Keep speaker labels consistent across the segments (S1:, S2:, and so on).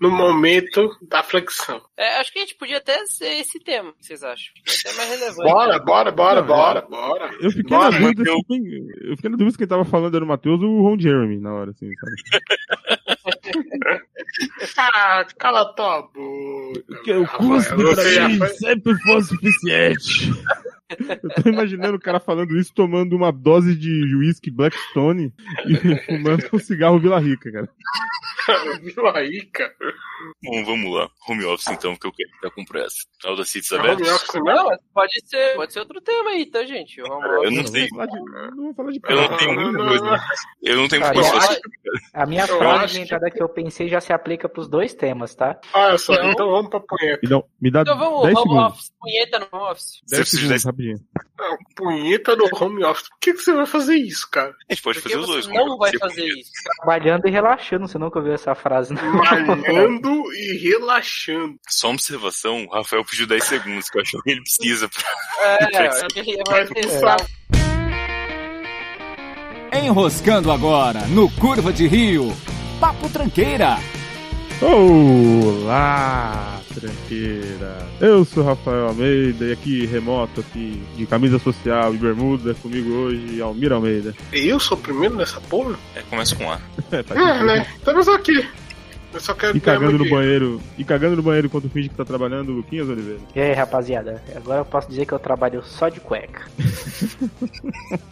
S1: no momento da flexão.
S2: É, acho que a gente podia até ser esse tema, vocês acham? É até mais relevante.
S1: Bora, bora, bora, bora, bora.
S3: Eu fiquei
S1: Bora,
S3: na dúvida
S4: eu-
S3: quem, eu fiquei na dúvida se quem tava falando era o Matheus ou o Ron Jeremy na hora, assim, sabe?
S1: Ah, cala tua boca.
S3: Que o custo
S1: foi-
S3: sempre foi suficiente. Eu tô imaginando o cara falando isso, tomando uma dose de whisky Blackstone e fumando um cigarro Vila Rica, cara.
S1: Vila Rica?
S4: Bom, vamos lá. Home office então, que eu quero estar com pressa. Alda
S1: Cities
S4: aberto?
S1: Home office
S2: né?
S1: não?
S2: Pode ser, pode ser outro tema aí, tá, gente?
S4: Eu não sei.
S3: Não vou falar de
S4: Eu não tenho muita coisa. Eu não tenho muita coisa.
S5: A minha
S1: eu
S5: frase
S1: inventada que...
S5: que eu pensei já se aplica pros dois temas, tá?
S1: Ah, eu
S2: só.
S1: Então, vamos pra punheta.
S3: Então, me dá
S2: então vamos,
S3: 10
S2: home
S3: segundos.
S2: office, punheta no home office.
S3: 10 segundos,
S1: 10 punheta no home office. Por que, que você vai fazer isso, cara?
S4: A gente pode fazer os dois.
S2: Não vai
S4: tipo,
S2: fazer punheta. isso.
S5: Trabalhando e relaxando, você nunca ouviu essa frase. Né?
S1: Trabalhando e relaxando.
S4: Só uma observação, o Rafael pediu 10 segundos, que eu acho que ele precisa pra.
S2: É, pra... é vai pensar.
S6: Enroscando agora no Curva de Rio, Papo Tranqueira.
S3: Olá, tranqueira. Eu sou Rafael Almeida e aqui remoto aqui de camisa social e bermuda comigo hoje Almir Almeida.
S1: Eu sou o primeiro nessa porra?
S4: É, começa com A.
S3: É, faz
S1: É, né? Estamos aqui. Eu só quero
S3: E cagando no
S1: dinheiro.
S3: banheiro, e cagando no banheiro enquanto finge que tá trabalhando, Luquinhas Oliveira.
S5: E aí, rapaziada, agora eu posso dizer que eu trabalho só de cueca.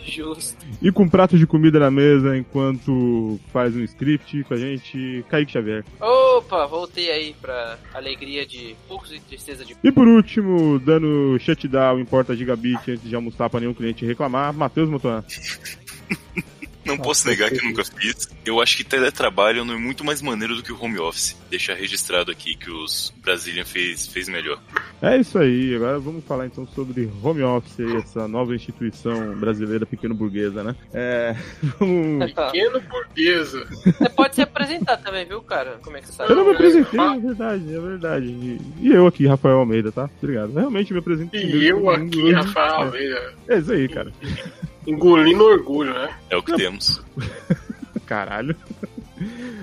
S2: Justo.
S3: E com um prato de comida na mesa enquanto faz um script com a gente, Kaique Xavier.
S2: Opa, voltei aí pra alegria de poucos e tristeza de.
S3: E por último, dando shutdown em porta gigabit antes de almoçar pra nenhum cliente reclamar, Matheus Motoan.
S4: Não posso negar que eu nunca fiz. Eu acho que teletrabalho não é muito mais maneiro do que o home office. Deixar registrado aqui que os Brazilian fez, fez melhor.
S3: É isso aí, agora vamos falar então sobre home office, aí, essa nova instituição brasileira pequeno-burguesa, né? É, vamos...
S1: Pequeno burguesa.
S2: Você pode se apresentar também, viu, cara? Como é que você sabe?
S3: Eu não me apresentei, é verdade, é verdade. E, eu aqui, Rafael Almeida, tá? Obrigado. Realmente me apresento primeiro
S1: E eu aqui. Rafael
S3: É,
S1: Almeida,
S3: é isso aí, cara.
S1: Engolindo orgulho, né?
S4: É o que temos.
S3: Caralho.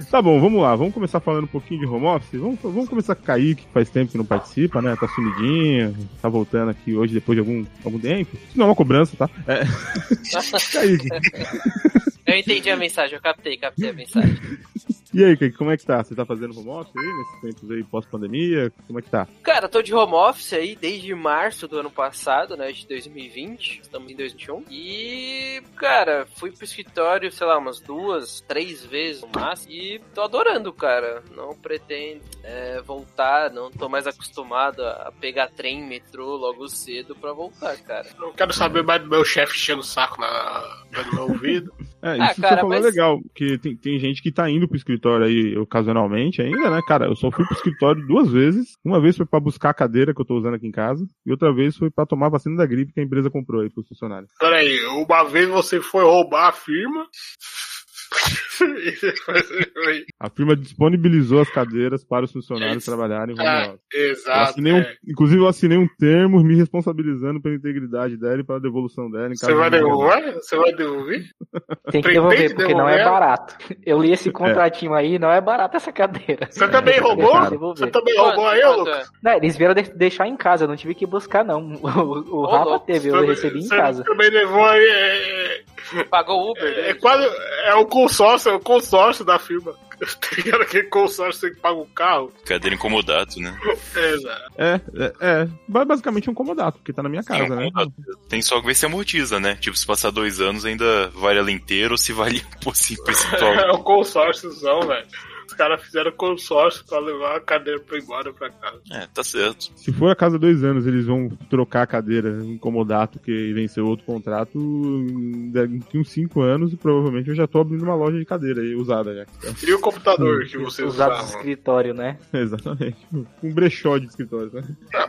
S3: Tá bom, vamos lá. Vamos começar falando um pouquinho de home office. Vamos, vamos começar com o Kaique, que faz tempo que não participa, né? Tá sumidinho, tá voltando aqui hoje depois de algum, algum tempo. Isso não é uma cobrança, tá? É. Kaique.
S2: Eu entendi a mensagem, eu captei, captei a mensagem.
S3: E aí, Kaique, como é que tá? Você tá fazendo home office aí nesses tempos aí pós-pandemia? Como é que tá?
S2: Cara, tô de home office aí desde março do ano passado, né? De 2020. Estamos em 2021. E, cara, fui pro escritório, sei lá, umas duas, três vezes no máximo. E tô adorando, cara. Não pretendo é, voltar, não tô mais acostumado a pegar trem, metrô logo cedo pra voltar, cara.
S1: Não quero saber mais do meu chefe enchendo o saco na, no meu ouvido.
S3: É,
S2: Ah,
S3: isso
S2: cara,
S3: que você falou
S2: mas-
S3: é legal, porque tem, tem gente que tá indo pro escritório aí ocasionalmente ainda, né, cara? Eu só fui pro escritório duas vezes. Uma vez foi pra buscar a cadeira que eu tô usando aqui em casa, e outra vez foi pra tomar vacina da gripe que a empresa comprou aí pros funcionários.
S1: Peraí, uma vez você foi roubar a firma.
S3: A firma disponibilizou as cadeiras para os funcionários trabalharem em home
S1: ah.
S3: Eu
S1: exato.
S3: assinei um-
S1: é.
S3: Inclusive, eu assinei um termo me responsabilizando pela integridade dela e pela devolução dela. Em
S1: Você vai
S3: de-
S1: devolver? Você vai devolver?
S5: Tem que devolver,
S1: que
S5: porque não é
S1: devolver.
S5: barato. Eu li esse contratinho aí, não é barato essa cadeira.
S1: Você também roubou?
S5: devolver.
S1: Você também roubou aí, Lucas?
S2: é?
S5: Não, eles vieram de- deixar em casa, eu não tive que buscar, não. O, o Rafa teve, eu
S1: Você-
S5: recebi em
S1: você
S5: casa.
S1: também levou aí. É,
S2: Pagou Uber,
S1: é, é
S2: né?
S1: quase. É o consórcio, é o consórcio da firma. Tá ligado? Aquele consórcio que paga o carro.
S4: Cadeira incomodado, né?
S1: É.
S3: É, é, é. Ba- Basicamente um comodato, porque tá na minha casa,
S4: Sim,
S3: né?
S4: incomodado. Tem só que ver se amortiza, né? Tipo, se passar dois anos ainda vale ela inteira ou se vale pouquinho percentual.
S1: É o consórciozão, velho. Os caras fizeram consórcio pra levar a cadeira pra ir embora pra casa.
S4: É, tá certo.
S3: Se for a cada dois anos, eles vão trocar a cadeira em comodato, que venceu outro contrato, daqui uns cinco anos, provavelmente eu já tô abrindo uma loja de cadeira aí, usada já.
S1: E o computador que vocês
S5: Usados do
S1: usavam?
S5: escritório, né?
S3: Exatamente. Um brechó de escritório, né?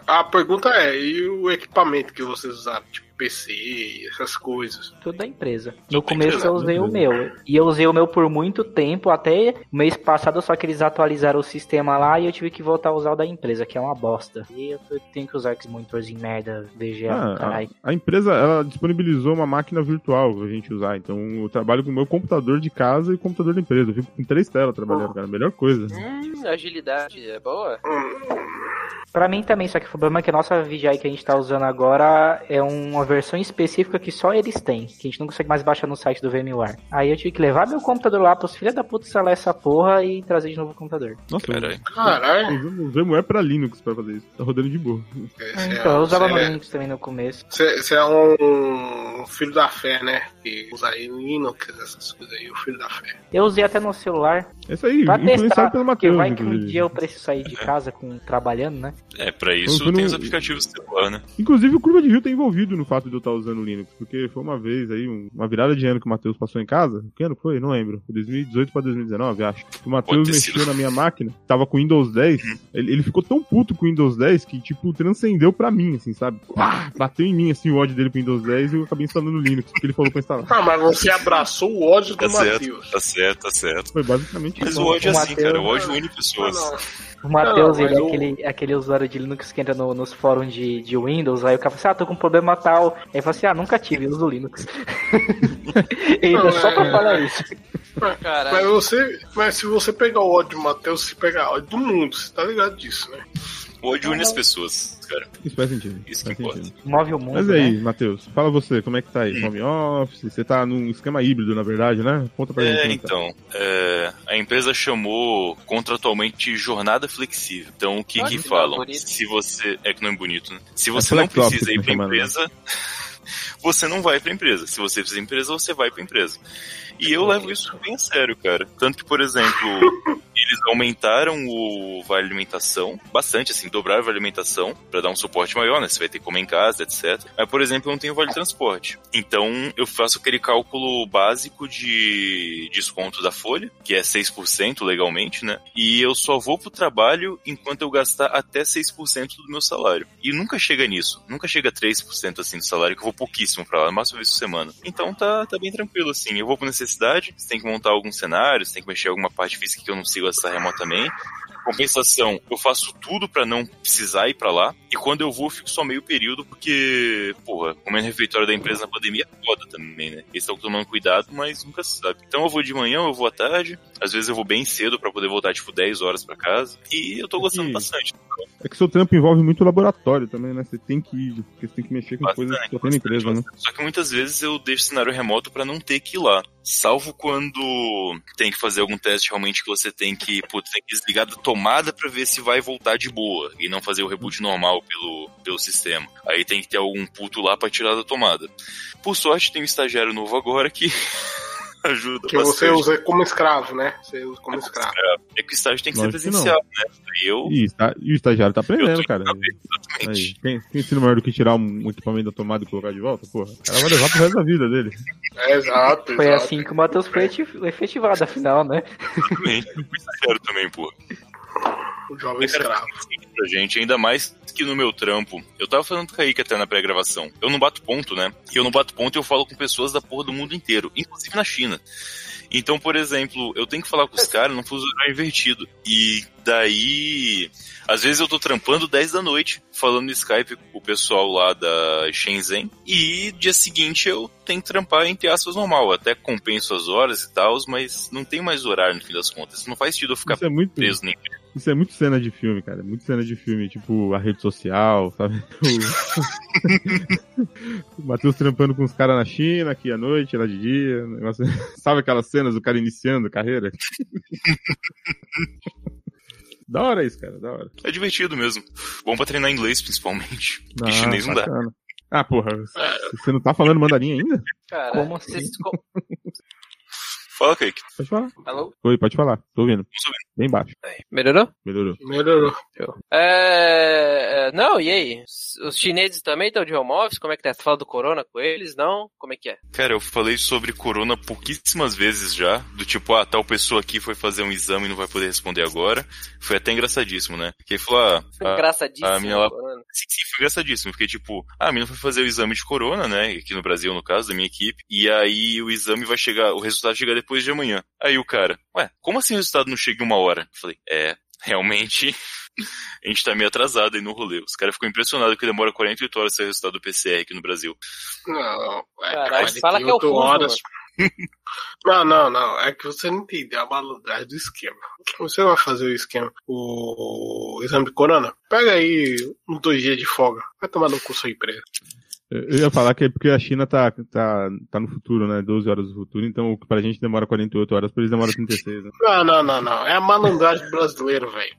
S1: A, a pergunta é, e o equipamento que vocês usaram? Tipo, PC, essas coisas.
S5: Tudo da empresa. No
S4: da
S5: começo
S4: empresa,
S5: eu usei o meu. E eu usei o meu por muito tempo, até mês passado, só que eles atualizaram o sistema lá e eu tive que voltar a usar o da empresa, que é uma bosta. E eu tenho que usar esse monitorzinho merda, VGA,
S3: Ah,
S5: caralho.
S3: a, a empresa ela disponibilizou uma máquina virtual pra gente usar. Então eu trabalho com o meu computador de casa e o computador da empresa. Eu fico com três telas trabalhando, cara. Melhor coisa.
S2: Hum, agilidade é boa?
S5: Pra mim também, só que o problema é que a nossa VGA que a gente tá usando agora é uma versão específica que só eles têm, que a gente não consegue mais baixar no site do VMware. Aí eu tive que levar meu computador lá pros filhos da puta instalar essa porra e trazer de novo o computador.
S3: Nossa,
S4: Caralho.
S1: Caralho.
S3: o VMware pra Linux pra fazer isso. Tá rodando de boa.
S5: Então, eu usava no
S1: você,
S5: Linux também no começo.
S1: você, é um filho da fé, né? Que usa aí Linux, essas coisas aí, o filho da fé.
S5: Eu usei até no celular.
S3: É isso aí,
S5: Pra testar,
S3: pelo
S5: porque vai que um dia eu preciso sair de casa com, trabalhando, né?
S4: É, pra isso
S3: no-
S4: tem os aplicativos de celular, né?
S3: Inclusive, o Curva de Rio tá envolvido no fato de eu estar usando o Linux, porque foi uma vez aí, um- uma virada de ano que o Matheus passou em casa. Que ano foi? Não lembro. Foi 2018 pra 2019, acho. O Matheus mexeu na minha máquina, tava com Windows 10. Ele, ele ficou tão puto com o Windows 10 que, tipo, transcendeu pra mim, assim, sabe? Pá! bateu em mim, assim, o ódio dele pro Windows 10 e eu acabei instalando o Linux, porque ele falou pra instalar.
S1: Ah, mas você abraçou o ódio
S4: Tá
S1: do
S4: certo,
S1: Matheus.
S4: tá certo, tá certo.
S3: Foi basicamente
S4: Mas
S3: isso.
S4: o ódio é assim,
S5: Mateus-
S4: cara. O ódio une
S1: Ah,
S4: pessoas.
S1: não.
S5: O Matheus, ele
S1: mas
S5: é aquele, aquele usuário de Linux que entra no- nos fóruns de, de Windows, aí o cara fala assim, ah, tô com um problema tal. Aí fala assim, ah, nunca tive, uso Linux. ele
S1: Não,
S5: é só pra falar isso.
S1: Mas
S2: Caralho.
S1: você. Mas se você pegar o ódio do Matheus, você pega ódio do mundo, você tá ligado disso, né?
S4: O ódio une as pessoas, cara.
S3: Isso faz sentido.
S4: Isso que
S3: faz
S4: importa.
S3: sentido.
S5: Move o mundo,
S3: Mas
S5: né?
S3: aí, Matheus, fala você, como é que tá aí? Home office? Você tá num esquema híbrido, na verdade, né? Conta pra gente.
S4: É,
S3: tá.
S4: então, é, a empresa chamou contratualmente jornada flexível. Então, o que
S2: Olha
S4: que
S2: que
S4: falam?
S2: bonito.
S4: Se você. É que não é bonito, né? Se você não
S3: flex office
S4: precisa ir
S3: que
S4: pra
S3: tá né?
S4: empresa, você não vai pra empresa. Se você precisa ir pra empresa, você vai pra empresa. E eu levo isso bem a sério, cara. Tanto que, por exemplo, eles aumentaram o vale alimentação bastante, assim, dobraram o vale alimentação pra dar um suporte maior, né? Você vai ter que comer em casa, etc. Mas, por exemplo, eu não tenho vale transporte. Então, eu faço aquele cálculo básico de desconto da folha, que é 6% legalmente, né? E eu só vou pro trabalho enquanto eu gastar até 6% do meu salário. E nunca chega nisso. Nunca chega a 3% assim do salário, que eu vou pouquíssimo pra lá, mais uma vez por semana. Então tá, tá bem tranquilo, assim. Eu vou por necessidade, você tem que montar alguns cenários, tem que mexer em alguma parte física que eu não consigo acessar remotamente. Compensação, eu faço tudo pra não precisar ir pra lá. E quando eu vou, eu fico só meio período, porque, porra, comendo refeitório da empresa na pandemia é foda também, né? Eles estão tomando cuidado, mas nunca se sabe. Então eu vou de manhã, eu vou à tarde. Às vezes eu vou bem cedo pra poder voltar, tipo, 10 horas pra casa. E eu tô gostando
S3: E-
S4: bastante.
S3: É que seu trampo envolve muito laboratório também, né? Você tem que ir, porque você tem que mexer com
S4: Bastante,
S3: coisas que só tem na empresa, né?
S4: Só que muitas vezes eu deixo cenário remoto pra não ter que ir lá. Salvo quando tem que fazer algum teste realmente que você tem que, putz, tem que desligar da tomada pra ver se vai voltar de boa e não fazer o reboot normal pelo, pelo sistema. Aí tem que ter algum puto lá pra tirar da tomada. Por sorte tem um estagiário novo agora que ajuda
S1: Que você
S4: bastante.
S1: usa como escravo, né? Você usa como escravo.
S4: É que o estágio tem que ser
S3: Lógico que não.
S4: presencial, né? Aí eu,
S3: E, está- e o estagiário tá aprendendo, cara.
S4: exatamente.
S3: Aí, tem, tem ensino maior do que tirar um equipamento da tomada e colocar de volta? Porra, o cara vai levar pro resto da vida dele.
S1: É, exato.
S5: Foi
S1: exato.
S5: assim que o Matheus foi efetivado, afinal, né?
S4: Exatamente. Eu fui estagiário também, pô.
S1: O jovem escravo.
S4: pra gente, ainda mais que no meu trampo. Eu tava falando com o Kaique até na pré-gravação. Eu não bato ponto, né? E eu não bato ponto e eu falo com pessoas da porra do mundo inteiro, inclusive na China. Então, por exemplo, eu tenho que falar com os caras num fuso horário invertido. E daí, às vezes eu tô trampando 10 da noite, falando no Skype com o pessoal lá da Shenzhen. E dia seguinte eu tenho que trampar entre aspas normal. Até compenso as horas e tal, mas não tem mais horário no fim das contas. Não faz sentido eu ficar
S3: é muito,
S4: preso nem
S3: isso é muito cena de filme, cara. Muito cena de filme, tipo a rede social, sabe? O, o Matheus trampando com os caras na China, aqui à noite, lá de dia. negócio- Sabe aquelas cenas do cara iniciando a carreira? da hora isso, cara, da hora.
S4: É divertido mesmo. Bom pra treinar inglês, principalmente.
S3: Ah,
S4: e chinês não dá.
S3: bacana. Ah, porra, você não tá falando mandarim ainda?
S2: Cara,
S5: Como assim?
S4: Kaique.
S3: Pode falar.
S2: Alô?
S3: Oi, pode falar. Tô ouvindo. Bem baixo.
S2: Melhorou?
S3: Melhorou.
S1: Melhorou.
S2: É, é, não, e aí? Os chineses também estão de home office? Como é que tá? Você fala do corona com eles? Não? Como é que é?
S4: Cara, eu falei sobre corona pouquíssimas vezes já. Do tipo, ah, tal pessoa aqui foi fazer um exame e não vai poder responder agora. Foi até engraçadíssimo, né? Porque ele falou, ah,
S2: Foi
S4: a-
S2: engraçadíssimo.
S4: a minha lá-. Sim, sim, foi engraçadíssimo. Porque, tipo, ah, a menina foi fazer o exame de corona, né? Aqui no Brasil, no caso, da minha equipe. E aí o exame vai chegar, o resultado chega depois de amanhã. Aí o cara, ué, como assim o resultado não chega em uma hora? Eu falei, é, realmente. A gente tá meio atrasado aí no rolê. Os caras ficam impressionados que demora 48 horas ser o resultado do PCR aqui no Brasil.
S1: Não, é
S2: Caralho, fala que é o
S1: 48
S2: fuso,
S1: horas. Não, não, não. É que você não entendeu a malandragem do esquema. Você vai fazer o esquema, o exame de corona? Pega aí uns dois dias de folga. Vai tomar no curso aí empresa.
S3: Eu ia falar que é porque a China tá, tá, tá no futuro, né? 12 horas do futuro, então o que pra gente demora 48 horas, pra eles demora 36, né?
S1: Não, não, não, não. É a malandragem brasileira, velho.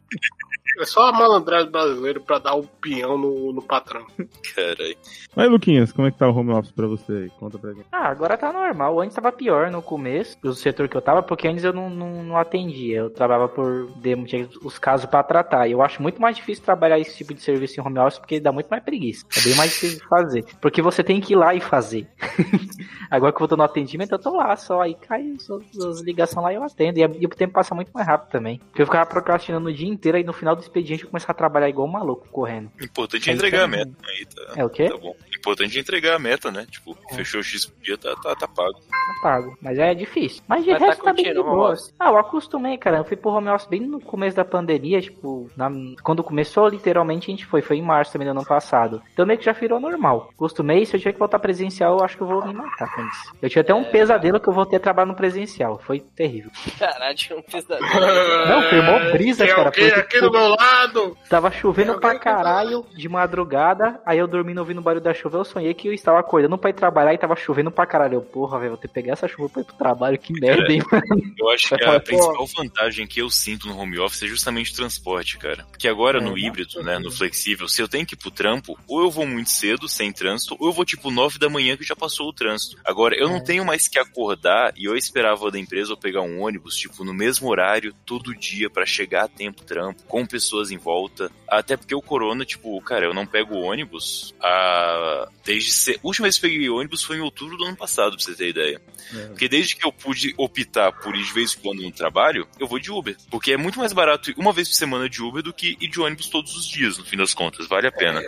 S1: É só a malandragem brasileira pra dar o peão no, no patrão.
S4: Caralho.
S3: Mas, Luquinhas, como é que tá o home office pra você aí? Conta pra gente.
S5: Ah, agora tá normal. Antes tava pior no começo, do setor que eu tava, porque antes eu não, não, não atendia. Eu trabalhava por demo, tinha os casos pra tratar. E eu acho muito mais difícil trabalhar esse tipo de serviço em home office, porque dá muito mais preguiça. É bem mais difícil de fazer. Porque você tem que ir lá e fazer. agora que eu tô no atendimento, eu tô lá só. Aí cai as, as ligações lá e eu atendo. E, e o tempo passa muito mais rápido também. Porque eu ficava procrastinando o dia inteiro, aí no final do expediente eu começava a trabalhar igual um maluco, correndo.
S4: Importante é entregar a meta. Aí tá,
S5: É o quê?
S4: tá bom. Importante é entregar a meta, né? Tipo, fechou o X por dia, tá, tá, tá pago.
S5: Eu pago. Mas é difícil. Mas de
S2: Mas tá
S5: resto tá, bem de boa. Ah, eu acostumei, cara. Eu fui pro home office bem no começo da pandemia, tipo, na- quando começou, literalmente, a gente foi. Foi em março também do ano passado. Então meio que já virou normal. Acostumei, se eu tiver que voltar presencial, eu acho que eu vou me matar com isso. Eu tinha até um pesadelo que eu voltei a trabalhar no presencial. Foi terrível.
S2: Caralho, tinha um pesadelo.
S5: Não, foi mó brisa,
S1: Tem
S5: cara,
S1: alguém
S5: porque,
S1: aqui do meu lado.
S5: Tava chovendo pra caralho de madrugada, aí eu dormindo ouvindo o barulho da chuva, eu sonhei que eu estava acordando pra ir trabalhar e tava chovendo pra caralho. Eu, porra, velho, vou ter que pegar essa chuva pra ir pro trabalho, que merda, hein, mano.
S4: Eu acho que a principal vantagem que eu sinto no home office é justamente o transporte, cara. Porque agora
S5: É,
S4: no híbrido, né, no flexível, se eu tenho que ir pro trampo, ou eu vou muito cedo, sem trânsito, ou eu vou tipo 9 da manhã que já passou o trânsito. Agora, eu não
S5: É.
S4: tenho mais que acordar e eu esperava da empresa ou pegar um ônibus, tipo, no mesmo horário, todo dia, pra chegar a tempo trampo, com pessoas em volta. Até porque o corona, tipo, cara, eu não pego ônibus a... desde... Se... A última vez que peguei ônibus foi em outubro do ano passado, pra você ter ideia. Porque desde que eu pude optar por ir de vez em quando no trabalho, eu vou de Uber. Porque é muito mais barato ir uma vez por semana de Uber do que ir de ônibus todos os dias, no fim das contas. Vale a pena.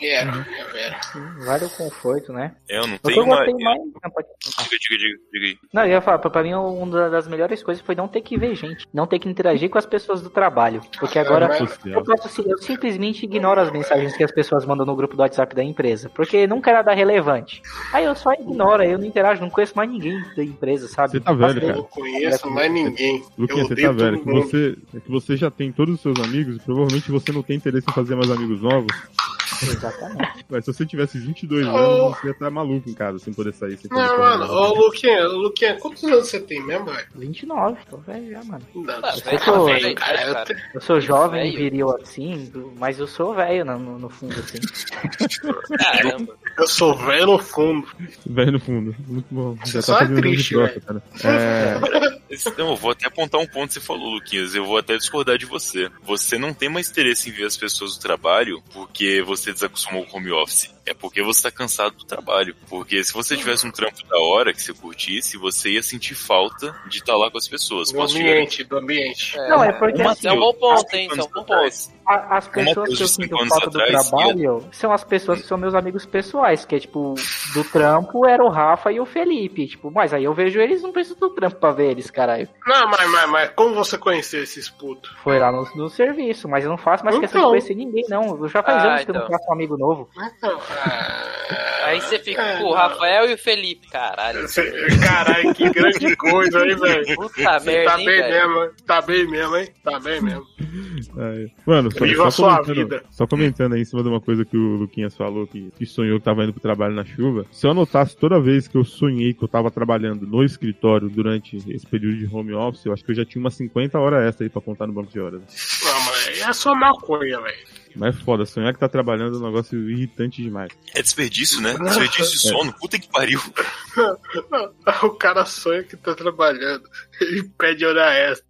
S1: É, é,
S5: Vale o conforto, né?
S4: É, eu não
S5: O que eu
S4: tenho uma.
S5: mais. Não, pode-
S4: Diga, diga, diga, diga aí.
S5: Não, eu ia falar, pra mim uma das melhores coisas foi não ter que ver gente, não ter que interagir com as pessoas do trabalho. Porque agora
S1: mas-
S5: eu, faço, assim, eu simplesmente ignoro as mensagens que as pessoas mandam no grupo do WhatsApp da empresa, porque nunca era nada relevante. Aí eu só ignoro, aí eu não interajo, não conheço mais ninguém da empresa, sabe?
S3: Você tá velho, cara.
S1: Eu não conheço mais ninguém.
S3: Luquinhas,
S1: eu
S3: você tá velho. Que você, é que você já tem todos os seus amigos e provavelmente você não tem interesse em fazer mais amigos novos.
S5: Exatamente.
S3: Mas se você tivesse 22
S1: Oh.
S3: anos, você ia estar maluco em casa, sem poder sair, sem poder
S1: Não, mano, ô Luquinha, Luquinha, quantos anos você tem mesmo, velho?
S5: 29, tô velho já, mano.
S1: Não,
S2: Ah,
S1: você
S2: velho,
S1: tá
S5: tô-
S1: velho,
S2: velho,
S1: cara. Eu
S2: cara.
S5: Eu sou jovem,
S2: Velho.
S5: viril assim, mas eu sou velho no, no- fundo, assim.
S2: Caramba.
S1: Eu sou velho no fundo.
S3: Velho no fundo. Muito bom. Já
S1: Só
S3: tá
S1: é triste,
S3: troca, cara. É,
S4: Não, eu vou até apontar um ponto que você falou, Luquinhas. Eu vou até discordar de você. Você não tem mais interesse em ver as pessoas do trabalho porque você desacostumou com o home office. É porque você tá cansado do trabalho. Porque se você tivesse um trampo da hora que você curtisse, você ia sentir falta de estar lá com as pessoas.
S1: Do ambiente, do ambiente.
S5: Não, é porque
S4: Uma
S5: assim,
S2: é um bom ponto, hein? É um bom ponto.
S5: As pessoas que eu sinto falta do trabalho são as pessoas que são meus amigos pessoais, que é tipo, do trampo era o Rafa e o Felipe. Tipo, mas aí eu vejo eles, não preciso do trampo pra ver eles, caralho.
S1: Não, mas, mas, mas como você conheceu esses putos?
S5: Foi lá no, no serviço, mas eu não faço mais questão de
S1: Então.
S5: conhecer ninguém, não. Eu já faz
S2: Ah,
S5: anos que eu não
S2: então.
S5: faço um amigo novo.
S1: Então,
S2: Aí você fica com o. Rafael e o Felipe, caralho.
S1: Caralho, que grande coisa, hein, velho?
S2: Puta
S1: Você
S2: merda,
S1: tá
S2: hein,
S1: bem
S2: velho.
S1: mesmo, hein? Tá bem mesmo, hein? Tá bem mesmo.
S3: é. Mano, só,
S1: Viva
S3: só
S1: a sua
S3: comentando,
S1: vida.
S3: só comentando aí em cima de uma coisa que o Luquinhas falou, que, que sonhou que tava indo pro trabalho na chuva. Se eu anotasse toda vez que eu sonhei que eu tava trabalhando no escritório durante esse período de home office, eu acho que eu já tinha umas 50 horas extra aí pra contar no banco de horas.
S1: Não, mas é só maconha, velho.
S3: Mas é foda, sonhar que tá trabalhando é um negócio irritante demais.
S4: É desperdício, né? Desperdício de sono. Puta que pariu.
S1: O cara sonha que tá trabalhando. Ele pede hora extra.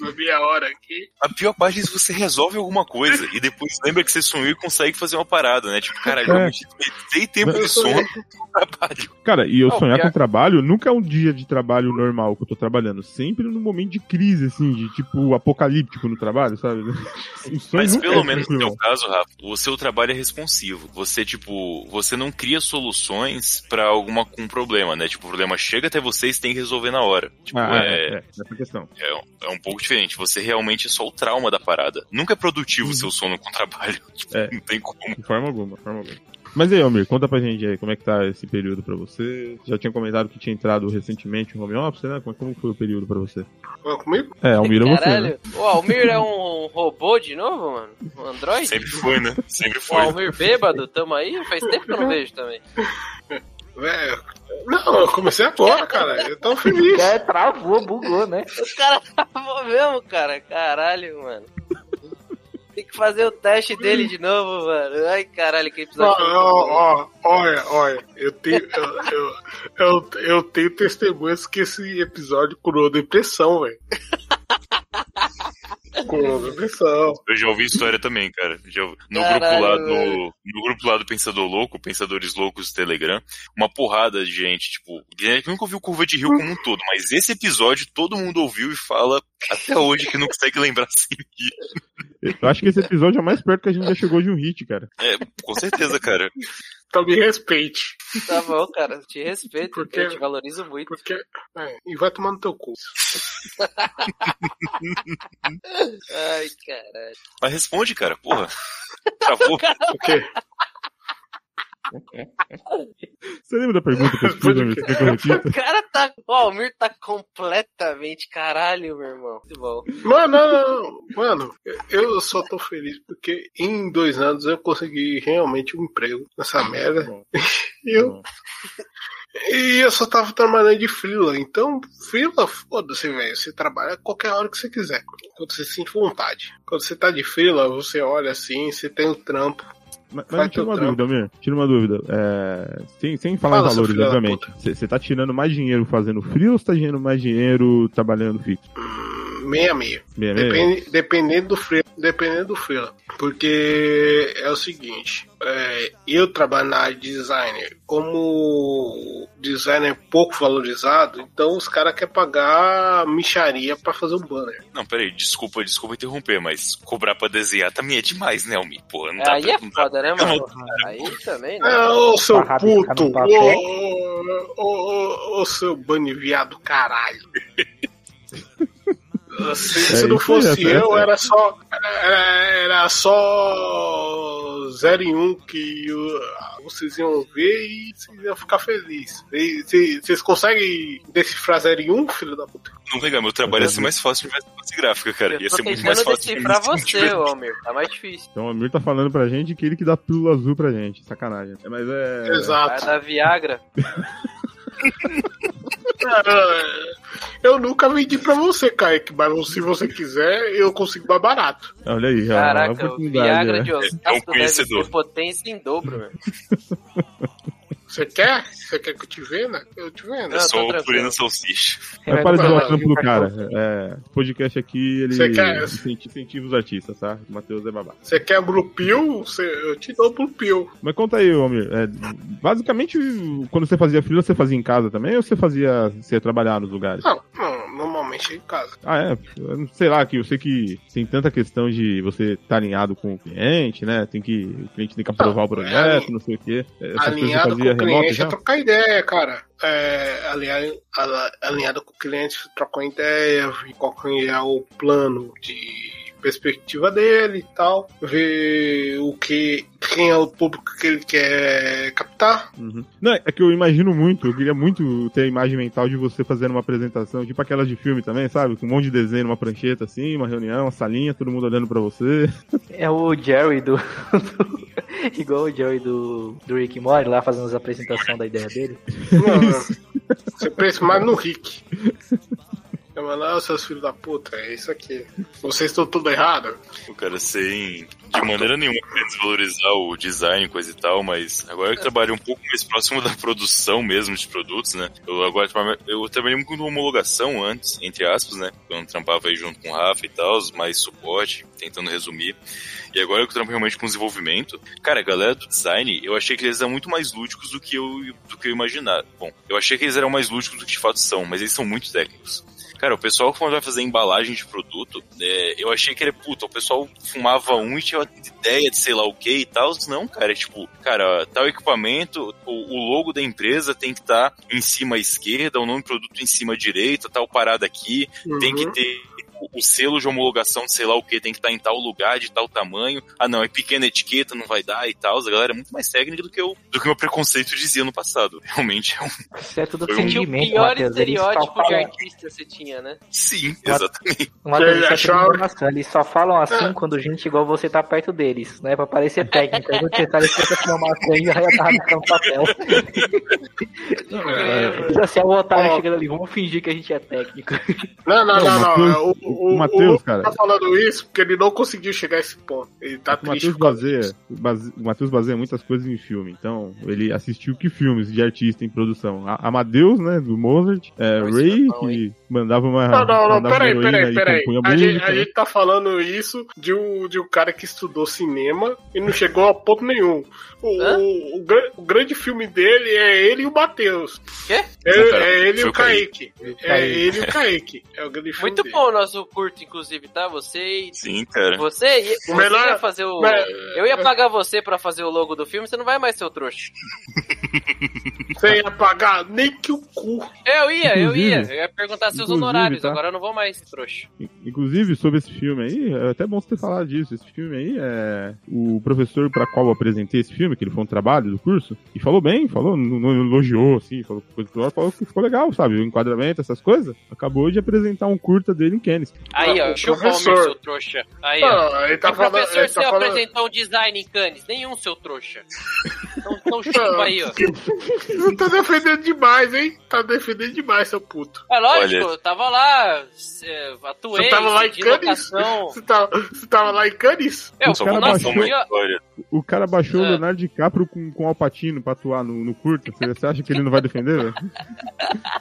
S1: Uma meia hora aqui.
S4: A pior parte é se você resolve alguma coisa e depois lembra que você sonhou e consegue fazer uma parada, né? Tipo, caralho,
S3: É.
S4: eu tempo de sono no trabalho.
S3: Cara, e eu
S2: Não,
S3: sonhar
S2: pior-
S3: com trabalho nunca é um dia de trabalho normal que eu tô trabalhando. Sempre no momento de crise, assim, de tipo apocalíptico no trabalho, sabe?
S4: Mas
S3: nunca
S4: pelo
S3: é
S4: menos no seu caso, Rafa, o seu trabalho é responsivo. Você, tipo, você não cria soluções pra alguma com problema, né? Tipo, o problema chega até você e você tem que resolver na hora. Tipo,
S3: Ah,
S4: é,
S3: é, é, essa questão.
S4: é, um- é um pouco diferente. Você realmente é só o trauma da parada. Nunca é produtivo o
S3: Uhum.
S4: seu sono com trabalho. Tipo,
S3: É.
S4: Não tem como.
S3: De forma alguma, de forma alguma. Mas aí, Almir, conta pra gente aí, como é que tá esse período pra você? Já tinha comentado que tinha entrado recentemente em home office, né? Como, foi o período pra você?
S1: Fala comigo?
S3: É, Almir é você, né?
S2: Caralho. O Almir é um robô de novo, mano? Um android?
S4: Sempre foi, né? Sempre
S2: O
S4: foi.
S2: Almir bêbado, tamo aí? Faz tempo que eu não vejo também.
S1: Velho. Não, eu comecei agora, cara. Eu tô feliz.
S5: É, travou, bugou, né?
S2: O cara travou mesmo, cara. Caralho, mano. Tem que fazer o teste dele de novo, mano. Ai, caralho, que episódio.
S1: ó, ó, olha, olha, eu tenho, eu, eu, eu, eu tenho testemunhas que esse episódio curou depressão, velho. Curou depressão.
S4: Eu já ouvi história também, cara. Já, no,
S2: Caralho,
S4: grupo lá do, no grupo lá do Pensador Louco, Pensadores Loucos do Telegram, uma porrada de gente, tipo, gente que nunca ouviu Curva de Rio como um todo, mas esse episódio todo mundo ouviu e fala até hoje que não consegue lembrar sem rir.
S3: Eu acho que esse episódio é o mais perto que a gente já chegou de um hit, cara.
S4: É, com certeza, cara.
S1: Então me respeite.
S2: Tá bom, cara. Te respeito,
S1: Porque-
S2: eu te valorizo muito.
S1: Porque. É, e vai tomar no teu cu.
S2: Ai, caralho.
S4: Mas responde, cara, porra. Travou.
S1: O quê?
S3: Você lembra da pergunta que eu fiz, Almir? Você quer que eu repita?
S2: O cara tá. O Almir tá completamente caralho, meu irmão. Muito bom.
S1: Mano, não, não, mano, eu só tô feliz porque em dois anos eu consegui realmente um emprego nessa merda.
S3: Bom,
S1: E eu,
S3: bom.
S1: e eu só tava trabalhando de freela. Então, freela, foda-se, velho. Você trabalha qualquer hora que você quiser. Quando você sente vontade. Quando você tá de freela, você olha assim, você tem o trampo.
S3: Mas, mas tira uma dúvida, Almir. Tira uma dúvida. É, sem, sem falar
S1: Fala,
S3: em valores, obviamente. Você tá tirando mais dinheiro fazendo free ou você tá ganhando mais dinheiro trabalhando fixo?
S1: Meia meia.
S3: Meia, meia?
S1: Depende, dependendo do freela. Dependendo do freela. Porque é o seguinte. é, eu trabalho na área de designer. Como designer é pouco valorizado, então os caras querem pagar micharia pra fazer um banner.
S4: Não, peraí, desculpa, desculpa interromper, mas cobrar pra desenhar também é demais, né, Almi? Porra, não dá
S2: Aí
S4: pra.
S2: é
S4: não dá-
S2: foda, né,
S4: Não,
S2: mano? Aí também, né?
S1: Ah, ô seu puto! Ô, ô, ô, ô, seu bunny viado caralho! Se, se
S3: É
S1: não
S3: isso
S1: fosse
S3: aí, é,
S1: eu,
S3: é.
S1: era só. Era, era só 0 e 1 um que uh, vocês iam ver e vocês iam ficar felizes. Se- Vocês conseguem decifrar 0 e 1, um, filho da puta?
S4: Não legal, meu trabalho ia ser mais fácil se tivesse gráfica, cara.
S2: Eu
S4: Ia ser muito mais
S2: tentando
S4: fácil.
S2: decifrar
S4: pra se não
S2: você, ô Almir. Tá mais difícil.
S3: Então o Almir tá falando pra gente que ele que dá pílula azul pra gente. Sacanagem. É, Mas é.
S1: Exato.
S2: dar Viagra.
S1: Eu nunca vendi pra você, Kaique, mas se você quiser, eu consigo mais barato.
S3: Olha aí,
S2: Caraca, o
S3: oportunidade.
S2: Viagra
S3: é.
S2: de
S4: É um
S2: Osasco deve ter potência em dobro, velho.
S1: Você quer? Você quer que eu te venda? Eu te vendo.
S4: É
S2: Não,
S4: só
S2: tô
S4: o na salsicha.
S3: Mas para de trampo do cara. É, podcast aqui, ele
S1: quer-
S3: incentiva os artistas, tá? O Matheus é babá.
S1: Você quer Blue Pill? Você- Eu te dou Blue Pill.
S3: Mas conta aí, Almir. É, basicamente, quando você fazia fila, você fazia em casa também ou você fazia. Você ia trabalhar nos lugares?
S1: Não, não, é em casa.
S3: Ah, é. Sei lá, que eu sei que tem tanta questão de você estar alinhado com o cliente, né? Tem que. O cliente tem que aprovar o
S1: Não, é
S3: projeto,
S1: ali-
S3: não sei o quê. Essas você
S1: Alinhado com o cliente
S3: já?
S1: é trocar ideia, cara. É, alinhado, alinhado com o cliente, trocar uma ideia, qual é o plano de perspectiva dele e tal, ver o que quem é o público que ele quer captar.
S3: Uhum. Não, é que eu imagino muito, eu queria muito ter a imagem mental de você fazendo uma apresentação, tipo aquelas de filme também, sabe? Com um monte de desenho numa prancheta assim, uma reunião, uma salinha, todo mundo olhando pra você.
S5: É o Jerry do. do- igual o Jerry do, do Rick Morty lá fazendo as apresentações da ideia dele.
S1: Não, não. Você pensa mais no Rick. É cinema. Não, seus filhos da puta, é isso aqui. Vocês estão tudo errado.
S4: O cara sem de maneira nenhuma desvalorizar o design, coisa e tal, mas agora eu trabalho um pouco mais próximo da produção mesmo de produtos, né? Eu agora eu trabalhei muito com homologação antes, entre aspas, né? Quando trampava aí junto com o Rafa e tal, mais suporte, tentando resumir. E agora eu trampo realmente com desenvolvimento. Cara, a galera do design, eu achei que eles eram muito mais lúdicos do que eu, do que eu imaginava. Bom, eu achei que eles eram mais lúdicos do que de fato são, mas eles são muito técnicos. Cara, o pessoal quando vai fazer embalagem de produto, é, eu achei que era, puta, o pessoal fumava um e tinha uma ideia de sei lá o que e tal. Não, cara, é tipo, cara, tal equipamento, o, o logo da empresa tem que estar em cima à esquerda, o nome do produto em cima à direita, tal parada aqui, tem que
S1: Uhum.
S4: ter o, selo de homologação de sei lá o que, tem que estar em tal lugar, de tal tamanho. Ah, não, é pequena etiqueta, não vai dar e tal. A galera é muito mais técnica do que, eu, do que o meu preconceito dizia no passado. Realmente é um.
S5: Isso é tudo
S4: Foi um-
S2: Tinha o pior
S5: só
S2: estereótipo de artista que você tinha, né?
S4: Sim, exatamente.
S5: É tudo
S1: achava-
S5: enganação. Eles só falam assim quando gente igual você tá perto deles, né? Pra parecer técnico. Aí você tá ali pra fumar maçã e já tá no papel.
S1: É.
S5: Assim, ó, o otário
S1: Ó.
S5: chegando ali, vamos fingir que a gente é técnico.
S1: Não, não,
S3: Não,
S1: não, O, o,
S3: o Matheus, cara.
S1: tá falando isso porque ele não conseguiu chegar a esse ponto. Ele tá
S3: O
S1: triste.
S3: Matheus baseia, base- o Matheus baseia muitas coisas em filme, então ele assistiu que filmes de artista em produção? A- Amadeus, né, do Mozart, é,
S2: Não,
S3: Ray,
S2: bom,
S3: que mandava uma
S1: Não, não, não, peraí, peraí, peraí. A gente, a
S3: né?
S1: gente tá falando isso de um, de um cara que estudou cinema e não chegou a ponto nenhum. O, o, o gra- o grande filme dele é ele e o Matheus.
S2: Quê?
S1: É,
S4: Não,
S1: é ele e o
S4: o Kaique.
S1: Kaique. É ele e o Kaique. É o grande filme
S2: Muito
S1: dele.
S2: bom o nosso curto, inclusive, tá? Você e.
S4: Sim, cara.
S2: Você, ia, você
S1: melhor-
S2: ia fazer o.
S1: Mas-
S2: Eu ia pagar você pra fazer o logo do filme, você não vai mais ser o trouxa.
S1: Você ia pagar nem que o cu.
S2: Eu ia, eu ia. Eu ia perguntar seus honorários,
S3: tá?
S2: agora eu não vou mais, trouxa.
S3: Inclusive, sobre esse filme aí, é até bom você ter falado disso. Esse filme aí é. O professor para qual eu apresentei esse filme, que ele foi um trabalho do curso, e falou bem, falou, não, elogiou, assim, falou coisa do falou que ficou legal, sabe? O enquadramento, essas coisas. Acabou de apresentar um curta dele em Kennis.
S2: Aí, ó,
S1: O
S2: chupa o
S1: professor.
S2: meu, seu trouxa. Aí, ó.
S1: Não, ele tá
S2: o
S1: falando.
S2: professor
S1: Ele
S2: você
S1: tá falando...
S2: apresentou um design em Cannes, nenhum, seu trouxa. Então, então chupa aí, ó.
S1: Não tá defendendo demais, hein? Tá defendendo demais, seu puto.
S2: É lógico,
S4: Olha.
S2: eu tava lá, é, atuei,
S1: Você tava lá em Cannes? Você tava, você tava lá em Cannes?
S2: Eu,
S4: Só
S3: cara
S2: nossa,
S3: baixou-
S2: eu.
S3: O cara baixou o
S2: É.
S3: Leonardo DiCaprio com, com o Alpatino pra atuar no, no curta. Você, você acha que ele não vai defender, velho?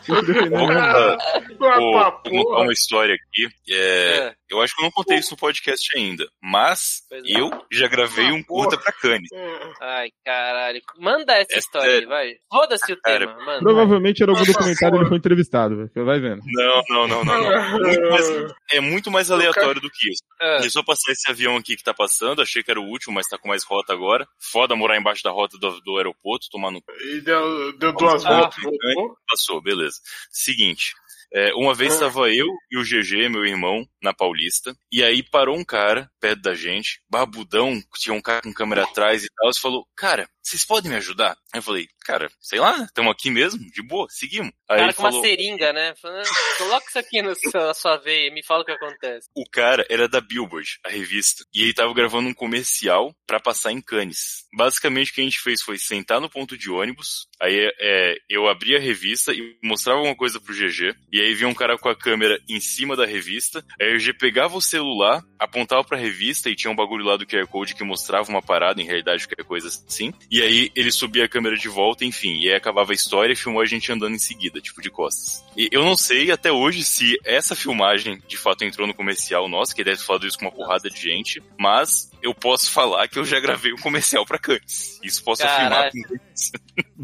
S3: Defender
S4: Vou contar
S1: porra.
S4: uma história aqui. É,
S2: É.
S4: Eu acho que eu não contei isso no podcast ainda, mas
S2: é.
S4: eu já gravei
S1: Ah,
S4: um curta
S1: porra.
S4: pra Cannes.
S1: É.
S2: Ai, caralho. Manda essa
S4: É
S2: história aí,
S4: sério.
S2: vai. Foda-se o
S4: Cara,
S2: tema, manda.
S3: Provavelmente era algum documentário e ele foi entrevistado, velho. Você vai vendo.
S4: Não, não, não, não, não. Muito mais- é muito mais aleatório do que isso.
S2: Ah,
S4: só passar esse avião aqui que tá passando, achei que era o último, mas tá com mais rota agora. Foda morar embaixo da rota do, do aeroporto, tomando
S1: E deu, deu duas voltas. voltou.
S4: Passou, beleza. Seguinte. É, uma vez
S1: Ah.
S4: estava eu e o GG, meu irmão, na Paulista, e aí parou um cara perto da gente, barbudão, tinha um cara com câmera atrás e tal, e falou, cara, vocês podem me ajudar? Aí eu falei, cara, sei lá, né? Estamos aqui mesmo, de boa, seguimos. Aí
S2: cara com
S4: falou,
S2: uma seringa, né? Falando, "Ah, Coloca isso aqui na sua veia e me fala o que acontece.
S4: o cara era da Billboard, a revista, e ele tava gravando um comercial pra passar em Cannes. Basicamente o que a gente fez foi sentar no ponto de ônibus, aí é, eu abria a revista e mostrava alguma coisa pro GG, e aí vinha um cara com a câmera em cima da revista, aí o GG pegava o celular, apontava pra revista e tinha um bagulho lá do QR Code que mostrava uma parada, em realidade qualquer coisa assim, e aí ele subia a câmera de volta, enfim, e aí acabava a história e filmou a gente andando em seguida, tipo de costas. E eu não sei até hoje se essa filmagem de fato entrou no comercial nosso, que deve ter falado isso com uma porrada de gente, mas eu posso falar que eu já gravei um comercial pra Cannes. Isso posso afirmar
S2: Caralho.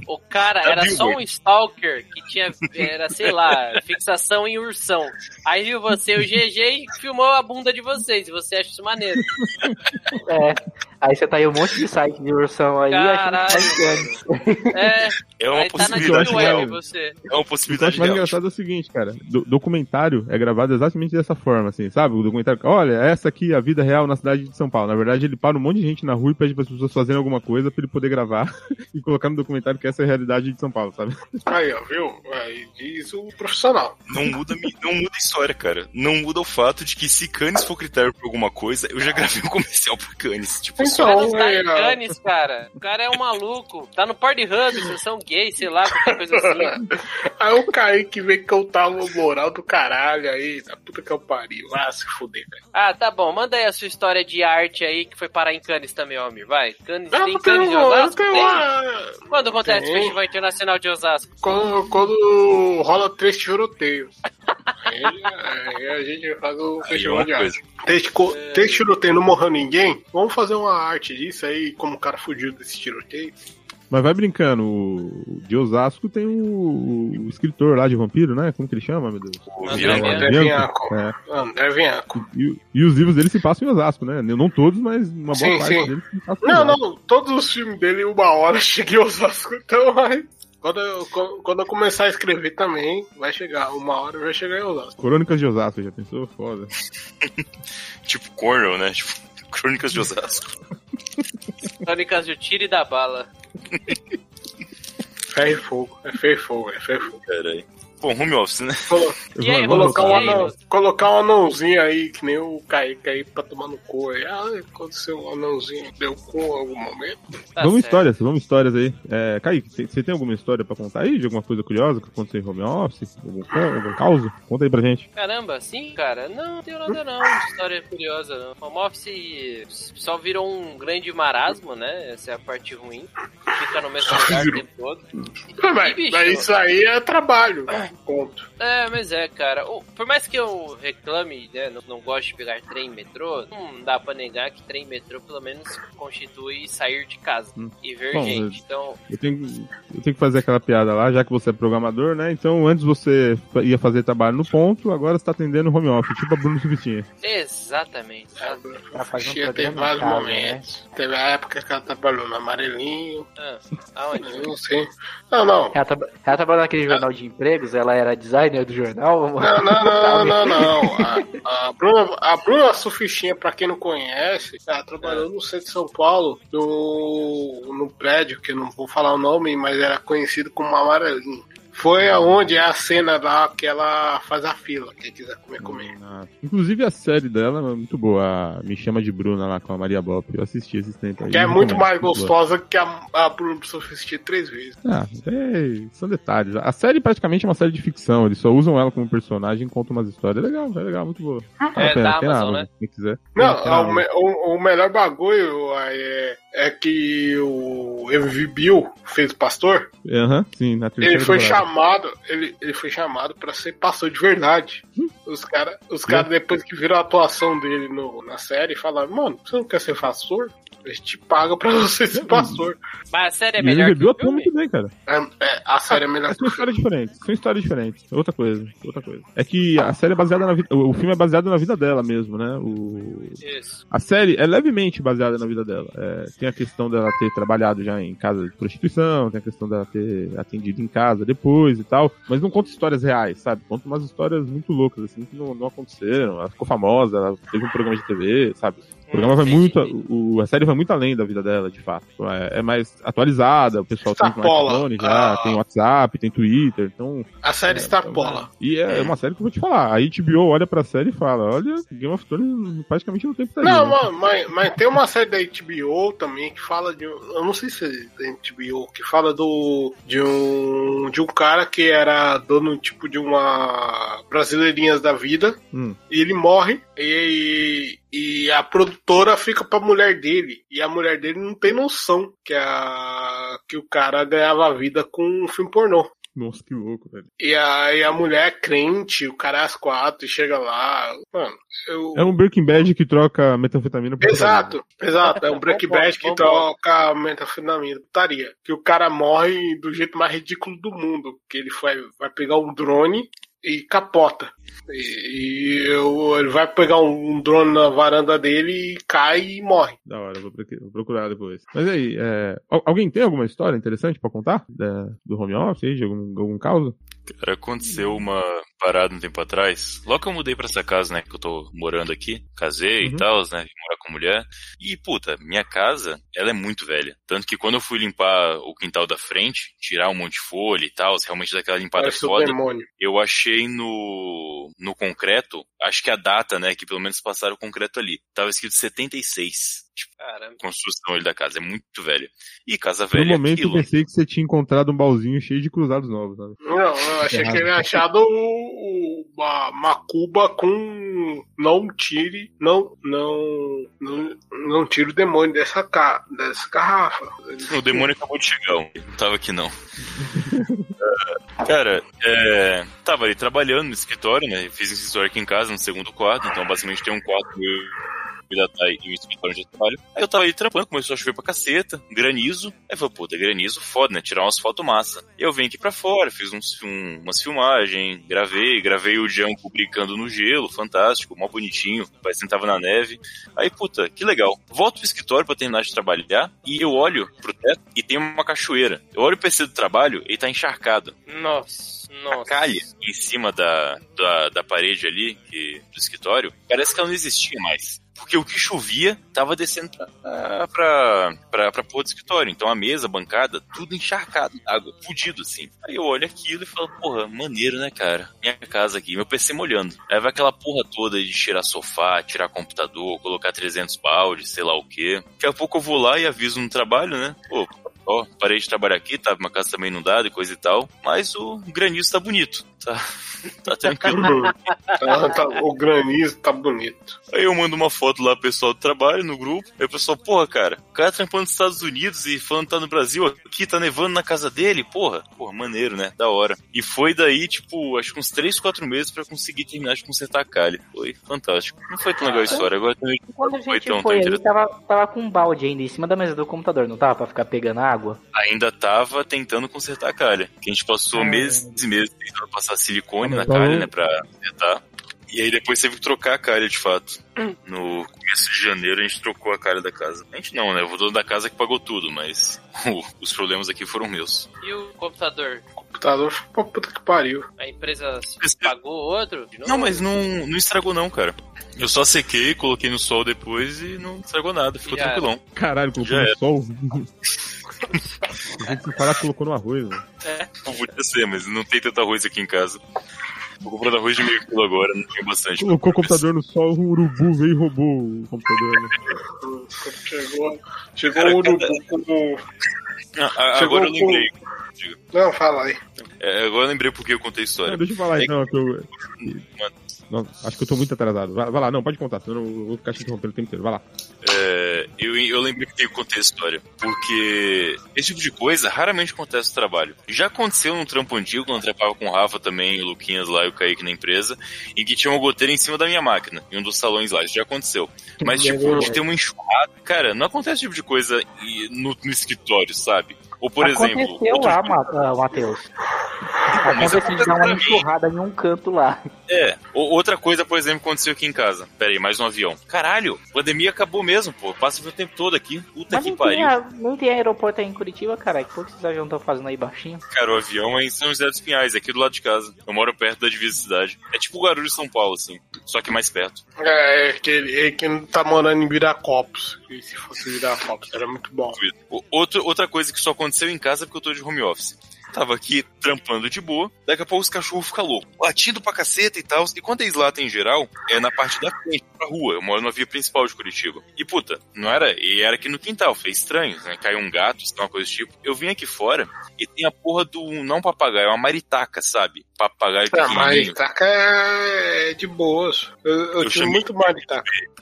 S4: com
S2: O cara
S4: Da
S2: era só um stalker que tinha, era, sei lá, fixação em ursão. Aí viu você, o GG, e filmou a bunda de vocês. E você acha isso maneiro.
S5: É. Aí você tá aí um monte de site de ursão aí,
S2: Caralho.
S5: achando que tá
S2: É,
S4: É uma
S2: aí tá na
S4: possibilidade
S3: real.
S2: Web você.
S4: É uma
S3: O
S4: possibilidade
S3: acho mais engraçado é o seguinte, cara. Do- documentário é gravado exatamente dessa forma, assim, sabe? O documentário, olha, essa aqui é a vida real na cidade de São Paulo. Na verdade, ele para um monte de gente na rua e pede para as pessoas fazerem alguma coisa pra ele poder gravar e colocar no documentário que essa é a realidade de São Paulo, sabe?
S1: Aí, ó, viu? Aí diz o profissional.
S4: Não muda, não muda a história, cara. Não muda o fato de que se Cannes for critério pra alguma coisa, eu já gravei um comercial pra Cannes. Tipo,
S2: O não
S1: Então,
S2: tá
S1: é,
S2: em Cannes, cara. O cara é um maluco. Tá no Pornhub, vocês são gays, sei lá, qualquer coisa assim.
S1: Aí o Kaique vem cantar uma moral do caralho aí, da puta que eu pariu. Ah, se fuder, velho.
S2: Ah, tá bom. Manda aí a sua história de arte aí que foi parar em Cannes também, homem. Vai. Cannes,
S1: Ah,
S2: tem
S1: eu
S2: Cannes de
S1: eu
S2: Osasco?
S1: uma...
S2: Quando acontece o
S1: Tem.
S2: Festival Internacional de Osasco?
S1: Quando, quando rola três tiroteios. Aí, aí a gente faz o
S4: Aí é
S1: festival de arte. Três, co- três tiroteios não morreu ninguém. Vamos fazer uma arte disso aí, como o cara fugiu desse tiroteio.
S3: Mas vai brincando, o de Osasco tem o, o escritor lá de vampiro, né? Como que ele chama, meu Deus?
S4: O
S2: André.
S1: André.
S3: Bianco. É.
S1: André Bianco.
S3: E, e os livros dele se passam em Osasco, né? Não todos, mas uma boa
S1: Sim,
S3: parte
S1: sim.
S3: deles se passam em
S1: Não,
S3: Osasco.
S1: não, todos os filmes dele, uma hora chega em Osasco, então vai. Quando eu, quando eu começar a escrever também, vai chegar, uma hora vai chegar em Osasco.
S3: Crônicas de Osasco, já pensou? Foda.
S4: Tipo Cornell, né? Tipo, Crônicas de Osasco.
S2: Crônicas do Tiro e da Bala.
S1: Ferro e fogo, é ferro e fogo, é ferro e fogo.
S4: Pera aí. Bom, home office, né?
S1: Colo-
S2: E aí,
S3: Vamos-
S1: colocar, um
S2: e aí,
S1: anão, colocar um anãozinho aí, que nem o Kaique aí, pra tomar no cu aí. Ah, aconteceu um anãozinho, deu cu em algum momento.
S2: Tá
S3: vamos
S2: certo.
S3: histórias, vamos histórias aí. É, Kaique, você tem alguma história pra contar aí? De alguma coisa curiosa que aconteceu em home office? Algum, algum caos? Conta aí pra gente.
S2: Caramba, sim, cara? Não, não tenho nada não, de história curiosa não. Home office só virou um grande marasmo, né? Essa é a parte ruim. Fica no mesmo lugar o tempo todo.
S1: Ah, Mas,
S2: bicho?
S1: mas isso aí é trabalho, ponto.
S2: É, mas é, cara. Por mais que eu reclame, né, não, não goste de pegar trem e metrô, não dá pra negar que trem e metrô pelo menos constitui sair de casa
S3: Hum.
S2: e ver
S3: Bom,
S2: gente. Então,
S3: Eu tenho, eu tenho que fazer aquela piada lá, já que você é programador, né? Então, antes você ia fazer trabalho no ponto, agora você tá atendendo home office, tipo a Bruno Subtinha.
S2: exatamente.
S5: Ela faz um
S1: Tinha, teve
S5: programa em
S1: vários
S5: casa,
S1: momentos. Teve a época que ela trabalhou no amarelinho,
S2: Ah, aonde?
S1: eu não sei. Não, não.
S5: Ela, traba- ela trabalhou naquele jornal de empregos, ela era designer do jornal.
S1: Não, não, não, não, não. A, a Bruna, a Bruna Sufistinha, pra quem não conhece, ela trabalhou no centro de São Paulo, no, no prédio, que eu não vou falar o nome, mas era conhecido como Amarelinho. Foi aonde é a cena lá que ela faz a fila, quem quiser comer, comer.
S3: Ah, Inclusive a série dela é muito boa, a Me Chama de Bruna lá com a Maria Bop. Eu assisti esses tempos aí.
S1: Que é muito mais
S3: boa.
S1: gostosa que a, a Bruna Sufistinha três vezes.
S3: Ah, é, são detalhes. A série praticamente é uma série de ficção, eles só usam ela como personagem e contam umas histórias. É legal, é legal, muito boa. Vale a
S2: É
S3: pena,
S2: da Amazon,
S3: Amazon,
S2: né?
S3: Quem quiser.
S1: Não, o, me- o- o melhor bagulho é, é que o MV Bill fez o pastor.
S3: Aham, sim, na
S1: Ele foi
S3: temporada.
S1: Chamado, ele, ele foi chamado pra ser pastor de verdade. Os caras, os cara, depois que viram a atuação dele no, na série, falaram, mano, você não quer ser pastor? A gente paga pra você ser pastor.
S2: Mas a série é
S3: E ele
S2: melhor que
S3: bebeu
S2: o
S3: atua
S2: filme?
S3: muito bem, cara.
S1: É, é, a série é melhor
S3: são
S1: filme.
S3: histórias diferentes. São histórias diferentes. É Outra coisa. Outra coisa. É que a série é baseada na vida. O filme é baseado na vida dela mesmo, né? O...
S2: Isso.
S3: A série é levemente baseada na vida dela. É, tem a questão dela ter trabalhado já em casa de prostituição, tem a questão dela ter atendido em casa depois e tal. Mas não conta histórias reais, sabe? Conta umas histórias muito loucas, assim, que não, não aconteceram. Ela ficou famosa, ela teve um programa de TV, sabe? O programa vai muito. O, a série vai muito além da vida dela, de fato. É, é mais atualizada, o pessoal tem
S1: Extrapola.
S3: smartphone já,
S1: Ah.
S3: tem WhatsApp, tem Twitter, então.
S1: A série extrapola.
S3: E é, é uma série que eu vou te falar. A HBO olha pra série e fala: olha, Game of Thrones praticamente não tem putaria.
S1: Não,
S3: né?
S1: mas, mas tem uma série da HBO também que fala de. um- Eu não sei se é da HBO, que fala do. De um. De um cara que era dono, tipo, de uma. Brasileirinhas da vida.
S3: Hum.
S1: E ele morre. E, e a produtora fica pra mulher dele. E a mulher dele não tem noção que, a, que o cara ganhava a vida com um filme pornô.
S3: Nossa, que louco, velho.
S1: E a, e a mulher é crente, o cara é às quatro e chega lá. Mano, eu.
S3: É um Breaking Bad que troca metanfetamina por
S1: Exato, exato. É um Breaking Bad que troca metanfetamina, putaria. Que o cara morre do jeito mais ridículo do mundo. Que ele foi, vai pegar um drone e capota. E, e eu- ele vai pegar um, um drone na varanda dele e cai e morre.
S3: Da hora, vou, vou procurar depois. Mas aí, é, al- alguém tem alguma história interessante pra contar? Da- do home office de algum, algum caso?
S4: Cara, aconteceu uma parada um tempo atrás. Logo que eu mudei pra essa casa, né, que eu tô morando aqui, casei
S3: Uhum.
S4: e tal, né, morar com mulher. E, puta, minha casa, ela é muito velha. Tanto que quando eu fui limpar o quintal da frente, tirar um monte de folha e tal, realmente daquela limpada
S1: Parece
S4: foda,
S1: demônio.
S4: eu achei no, no concreto, acho que a data, né, que pelo menos passaram o concreto ali, tava escrito 76. Tipo,
S2: Caramba.
S4: construção ali da casa. É muito velha. E casa
S3: um
S4: velha é
S3: momento eu
S4: aquilo.
S3: pensei que você tinha encontrado um baúzinho cheio de cruzados novos, sabe?
S1: Não, eu achei que ele tinha achado uma, uma cuba com não tire, não, não, não, não tire o demônio dessa, ca, dessa garrafa.
S4: O demônio acabou de chegar, um. não tava aqui não. É, Cara, é, tava ali trabalhando no escritório, né? Fiz esse escritório aqui em casa, no segundo quarto, então basicamente tem um quarto meu e da escritório eu trabalho. Aí eu tava ali trampando, começou a chover pra caceta, granizo. Aí eu falei, pô, tá granizo foda, né? Tirar umas fotos massa. Eu vim aqui pra fora, fiz uns, um- umas filmagens, gravei, gravei o Django brincando no gelo, fantástico, mó bonitinho, parecendo que tava na neve. Aí, puta, que legal. Volto pro escritório pra terminar de trabalhar e eu olho pro teto e tem uma cachoeira. Eu olho o PC do trabalho e tá encharcado.
S2: Nossa,
S4: A
S2: nossa.
S4: calha em cima da, da, da parede ali, que, do escritório, parece que ela não existia mais. Porque o que chovia tava descendo pra, pra, pra, pra porra do escritório. Então a mesa, a bancada, tudo encharcado d'água, fudido assim. Aí eu olho aquilo e falo, porra, maneiro, né, cara? Minha casa aqui, meu PC molhando. Aí vai aquela porra toda de tirar sofá, tirar computador, colocar 300 baldes, sei lá o quê. Daqui a pouco eu vou lá e aviso no trabalho, né? Pô, ó, parei de trabalhar aqui, tava uma casa também inundada e coisa e tal. Mas o granizo tá bonito, tá, tá tranquilo.
S1: Tá- tá- o granizo tá bonito.
S4: Aí eu mando uma foto lá pro pessoal do trabalho, no grupo. Aí o pessoal, porra, cara, o cara trampando nos Estados Unidos e falando que tá no Brasil, aqui tá nevando na casa dele, porra. Porra, maneiro, né? Da hora. E foi daí, tipo, acho que uns 3, 4 meses pra conseguir terminar de consertar a calha. Foi fantástico. Não foi tão legal a história, agora também
S5: Quando a
S4: não foi
S5: gente
S4: tão,
S5: foi
S4: tão
S5: aí,
S4: interessante.
S5: tava, tava com um balde ainda em cima da mesa do computador, não tava? Pra ficar pegando água?
S4: Ainda tava tentando consertar a calha. Que a gente passou
S5: Ah.
S4: meses e meses tentando passar silicone
S3: Ah,
S4: na
S3: mas
S4: calha, né, pra consertar. E aí depois teve que trocar a calha, de fato. No começo de janeiro a gente trocou a calha da casa. A gente não, né? O dono da casa que pagou tudo, mas os problemas aqui foram meus.
S2: E o computador?
S1: O computador foi pra puta que pariu.
S2: A empresa
S4: Esse-
S2: pagou outro? de novo?
S4: Não, mas não, não estragou não, cara. Eu só sequei, coloquei no sol depois e não estragou nada, ficou
S2: Já era.
S4: tranquilão.
S3: Caralho, colocou
S4: Já
S3: no
S4: era.
S3: sol. A gente se falar que colocou no arroz, né?
S4: Não podia ser, mas não tem tanto arroz aqui em casa. Tô comprando arroz de meio quilo agora, não tem bastante.
S3: Colocou o computador no sol, o urubu veio e roubou o computador. Né?
S1: Chegou, chegou
S4: Cara,
S1: o urubu com.
S4: Ah, ah,
S1: Chegou
S4: agora eu
S1: com-
S4: lembrei.
S1: Não, fala aí.
S4: É, agora eu lembrei porque eu contei a história.
S3: Não, deixa eu falar
S4: É
S3: então, que eu.
S4: Mano.
S3: Não, acho que eu tô muito atrasado. Vai, vai lá, não, pode contar, senão eu vou ficar te interrompendo o tempo inteiro. Vai lá.
S4: É, eu, eu lembrei que tem que contar a história. Porque esse tipo de coisa raramente acontece no trabalho. Já aconteceu num trampo antigo, quando eu trampava com o Rafa também, o Luquinhas lá e o Kaique na empresa, em que tinha uma goteira em cima da minha máquina, em um dos salões lá. Isso já aconteceu. Mas, tipo, de ter uma enxurrada. Cara, não acontece esse tipo de coisa no, no escritório, sabe? Ou, por exemplo.
S5: Aconteceu lá, Ma- ah, Matheus.
S4: mas
S5: Aconteceu de dar uma enxurrada em um canto lá.
S4: É. O- outra coisa, por exemplo, aconteceu aqui em casa. Pera aí, mais um avião. Caralho, a pandemia acabou mesmo, pô. Passa o tempo todo aqui. Puta
S5: Mas
S4: que
S5: tem,
S4: pariu.
S5: a- nem tem aeroporto aí em Curitiba, cara. Que porra que esses aviões estão fazendo aí baixinho?
S4: Cara, o avião é em São José dos Pinhais, aqui do lado de casa. Eu moro perto da divisa da cidade. É tipo o Guarulhos São Paulo, assim. Só que mais perto.
S1: É, é que ele, é que não tá morando em Viracopos. E se fosse Viracopos, era muito bom.
S4: O- Outro, outra coisa que só aconteceu em casa porque eu tô de home office. Tava aqui trampando de boa, daqui a pouco os cachorros ficam loucos, latindo pra caceta e tal. E quando eles latem em geral, é na parte da frente, pra rua. Eu moro na via principal de Curitiba. E puta, não era. E era aqui no quintal, foi estranho, né? Caiu um gato, uma coisa do tipo. Eu vim aqui fora e tem a porra do. Não papagaio, é uma maritaca, sabe? Papagaio
S1: Ah,
S4: pequenininho.
S1: maritaca é de boas. Eu, eu,
S4: Eu
S1: tive muito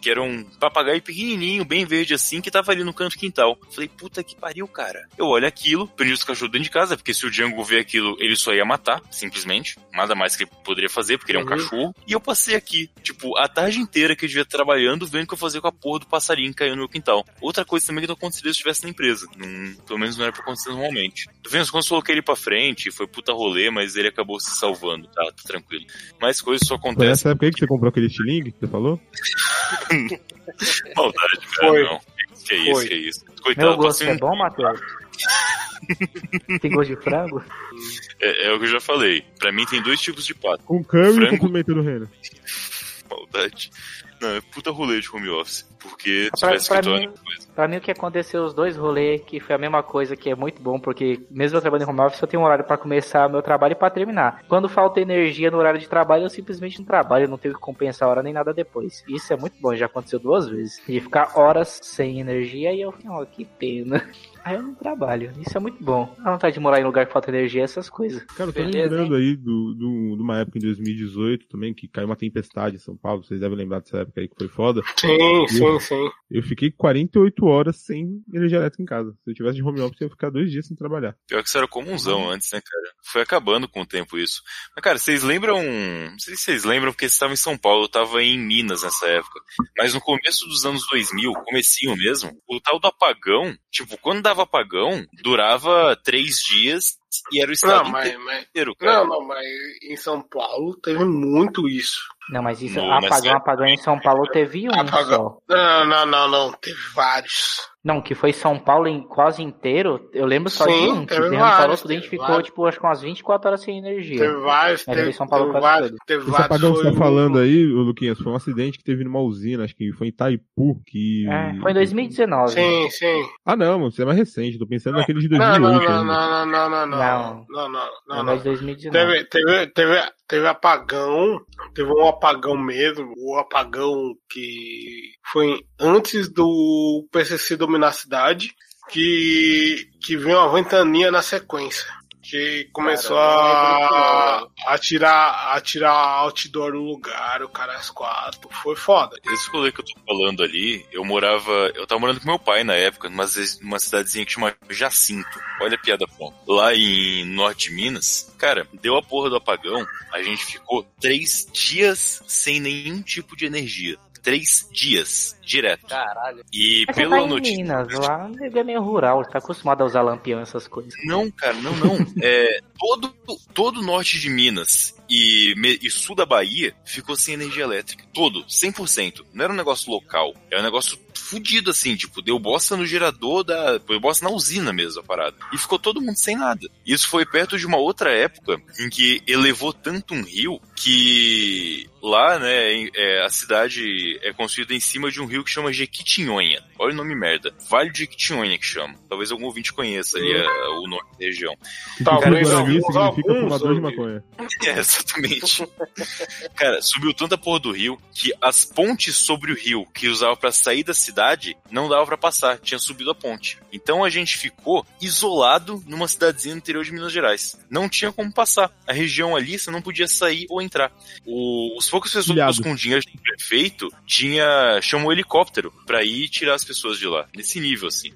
S4: que era um papagaio pequenininho, bem verde assim, que tava ali no canto do quintal. Falei, puta que pariu, cara. Eu olho aquilo, prendi os cachorros dentro de casa, porque se o Django ver aquilo, ele só ia matar, simplesmente. Nada mais que ele poderia fazer, porque ele é um
S1: Uhum.
S4: cachorro. E eu passei aqui, tipo, a tarde inteira que eu devia trabalhando, vendo o que eu fazia com a porra do passarinho caindo no meu quintal. Outra coisa também que não aconteceria se eu estivesse na empresa. Não- pelo menos não era pra acontecer normalmente. Do Vênus, quando eu coloquei ele pra frente, foi puta rolê, mas ele acabou se salvando, tá? Tá tranquilo. Mas coisas só
S3: Foi
S4: acontecem.
S3: nessa época aí que você comprou aquele estilingue que você falou?
S4: Maldade, cara,
S1: Foi.
S4: não. Que isso,
S1: Foi.
S4: que isso.
S5: Meu
S4: Coitado,
S5: gosto
S4: passei
S5: é bom, Matheus? tem gosto de frango?
S4: É, é o que eu já falei. Pra mim tem dois tipos de pato.
S3: Com câmbio e
S4: Frango.
S3: com pimenta do reino.
S4: Maldade. Não, é puta rolê de home office. Porque
S5: Pra-
S4: tivesse
S5: pra mim- Pra mim, o que aconteceu os dois rolês, que foi a mesma coisa, que é muito bom, porque mesmo eu trabalhando em home office, eu tenho um horário pra começar meu trabalho e pra terminar. Quando falta energia no horário de trabalho, eu simplesmente não trabalho, eu não tenho que compensar a hora nem nada depois. Isso é muito bom, já aconteceu duas vezes. De ficar horas sem energia e eu falei, ó, que pena. Aí eu não trabalho. Isso é muito bom. A vontade de morar em lugar que falta energia, essas coisas.
S3: Cara, eu tô
S2: Beleza,
S3: lembrando aí do, do, de uma época em 2018 também, que caiu uma tempestade em São Paulo. Vocês devem lembrar dessa época aí que foi foda.
S1: Sim, sim, sim.
S3: Eu fiquei 48 horas sem energia elétrica em casa. Se eu tivesse de home office, eu ia ficar dois dias sem trabalhar.
S4: Pior que isso era comunzão antes, né, cara? Foi acabando com o tempo isso. Mas, cara, vocês lembram. Não sei se vocês lembram, porque vocês estavam em São Paulo, eu tava em Minas nessa época. Mas no começo dos anos 2000, comecinho mesmo, o tal do apagão, tipo, quando dava apagão, durava três dias e era o estado
S1: Não, mas, mas,
S4: inteiro, cara.
S1: não, não, mas em São Paulo teve muito isso.
S5: Não, mas isso,
S4: Não, mas
S5: apagão,
S4: é-
S5: apagão em São Paulo teve um
S1: Apagão.
S5: só.
S1: Não, não, não, não. Teve vários.
S5: Não, que foi São Paulo em quase inteiro. Eu lembro só de
S1: Sim,
S5: um. Que
S1: teve
S5: o São Paulo
S1: vários, teve
S5: ficou,
S1: vários.
S5: tipo, acho que umas 24 horas sem energia.
S1: Teve vários.
S5: Mas
S1: Teve,
S5: São Paulo
S1: teve
S5: quase
S1: vários. Teve
S3: Esse apagão que
S1: foi
S3: você tá
S1: um-
S3: falando aí, Luquinhas, foi um acidente que teve numa usina, acho que foi em Itaipu, que...
S5: É, foi em 2019.
S1: Sim, sim.
S3: Ah não, isso é mais recente, tô pensando naquele de
S1: Não,
S3: 2008
S1: não, não, não, não, não, não, não.
S5: Não.
S1: Não, não,
S5: Não,
S1: não, não.
S5: 2019.
S1: Teve, teve, teve, teve apagão, teve um apagão mesmo, o apagão que foi antes do PCC dominar a cidade, que, que veio uma ventaninha na sequência. Que começou
S2: Cara,
S1: a, a tirar a tirar outdoor do lugar, o cara às quatro. Foi foda.
S4: Esse rolê que eu tô falando ali, eu morava. Eu tava morando com meu pai na época, numa, numa cidadezinha que chama Jacinto. Olha a piada pronta. Lá em norte de Minas, cara, deu a porra do apagão. A gente ficou três dias sem nenhum tipo de energia. Três dias, direto.
S2: Caralho.
S4: E
S5: Mas você
S4: pela
S5: tá
S4: notícia.
S5: Minas, lá é meio rural, você tá acostumado a usar lampião essas coisas.
S4: Não, cara, não, não. É, todo, todo o norte de Minas e, e sul da Bahia ficou sem energia elétrica. Todo, 100%. Não era um negócio local. Era um negócio fudido, assim, tipo, deu bosta no gerador da. Deu bosta na usina mesmo a parada. E ficou todo mundo sem nada. Isso foi perto de uma outra época em que elevou tanto um rio que lá, né, é, a cidade é construída em cima de um rio que chama Jequitinhonha. Olha o nome merda. Vale de Jequitinhonha que chama. Talvez algum ouvinte conheça ali é, o nome da região.
S1: Talvez
S3: Guarani
S1: alguns-
S3: significa fumador de maconha.
S4: É, exatamente. Cara, subiu tanta porra do rio que as pontes sobre o rio que usava pra sair da cidade não dava pra passar, tinha subido a ponte. Então a gente ficou isolado numa cidadezinha no interior de Minas Gerais. Não tinha como passar. A região ali você não podia sair ou entrar. O- os poucas pessoas com dinheiro do prefeito tinha chamou um helicóptero pra ir tirar as pessoas de lá. Nesse nível assim.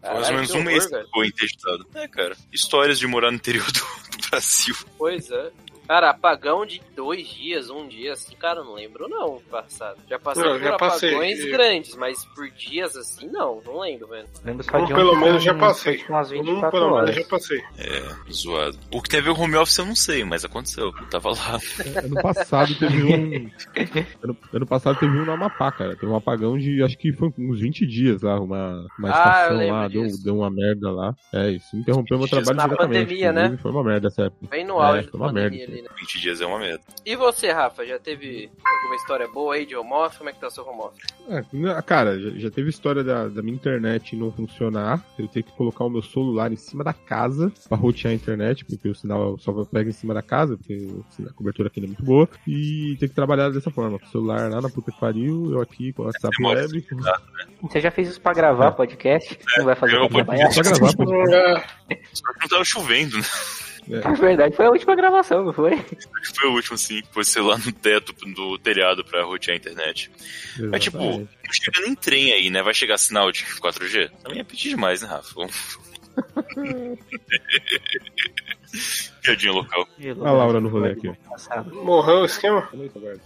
S4: Foi mais ou menos um mês que ficou interditado. É, cara. Histórias de morar no interior do, do Brasil.
S2: Pois é. Cara, apagão de dois dias, um dia, assim, cara, não lembro não, passado. Já passei
S1: Não,
S2: por
S1: já passei.
S2: apagões grandes, mas por dias assim, não, não lembro, velho.
S5: Lembro só
S1: Um
S5: de um
S1: pelo menos já passei.
S5: umas
S1: Um
S5: 24
S1: pelo menos já passei.
S4: É, zoado. O que ver com home office eu não sei, mas aconteceu. Eu tava lá.
S3: Ano passado teve um. Ano, ano passado teve um no Amapá, cara. Teve um apagão de acho que foi uns 20 dias lá, uma, uma
S2: Ah,
S3: estação lá, deu, deu uma merda lá. É, isso interrompeu meu
S4: 20 dias
S3: trabalho
S2: na pandemia, né?
S3: Foi uma merda essa época.
S2: Bem no
S3: É,
S2: auge
S3: foi uma
S2: pandemia
S3: merda.
S2: Ali, né?
S4: 20 dias é uma merda.
S2: E você, Rafa, já teve alguma história boa aí de home office? Como é que tá o seu home office?
S3: É, né, cara, já, já teve história da, da minha internet não funcionar. Eu ter que colocar o meu celular em cima da casa pra rotear a internet, porque o sinal só pega em cima da casa, porque assim, a cobertura aqui não é muito boa. E ter que trabalhar dessa forma. O celular lá na puta que pariu, eu aqui com o WhatsApp web.
S5: Você já fez isso pra gravar podcast? Não vai fazer
S4: eu
S5: pra trabalhar?
S3: Só gravar, pô.
S1: É,
S4: Só que não tava chovendo, né?
S5: É verdade, foi a última gravação, não foi?
S4: Foi o último, sim. Foi, sei lá, no teto do telhado pra rotear a internet. Mas, tipo,
S3: Exatamente.
S4: não chega nem trem aí, né? Vai chegar sinal de 4G? Também é pedir demais, né, Rafa? Piadinha local.
S3: A Laura no rolê aqui.
S1: Morreu o esquema?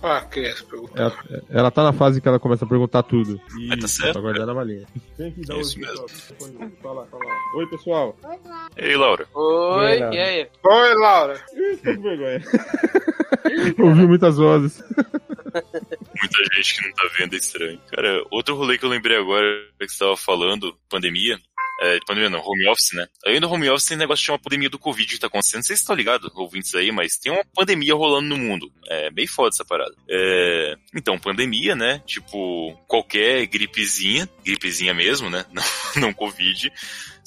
S1: Ah, criança, pergunta.
S3: Ela, ela tá na fase que ela começa a perguntar tudo. E
S4: Mas tá certo.
S3: Tá guardando a malinha. Vem aqui, dá
S4: Isso
S3: oi,
S4: mesmo.
S3: pessoal. Fala, fala. Oi, pessoal.
S4: Ei, Laura.
S2: Oi, e aí?
S1: Oi, Laura.
S3: Ih, tô com vergonha. Ouviu muitas vozes.
S4: Muita gente que não tá vendo é estranho. Cara, outro rolê que eu lembrei agora que você tava falando, pandemia, É, pandemia não, home office, né? Aí no home office tem um negócio que chama pandemia do Covid que tá acontecendo. Não sei se estão ligados, ouvintes aí, mas tem uma pandemia rolando no mundo. É bem foda essa parada. É, então, pandemia, né? Tipo, qualquer gripezinha, gripezinha mesmo, né? Não, não Covid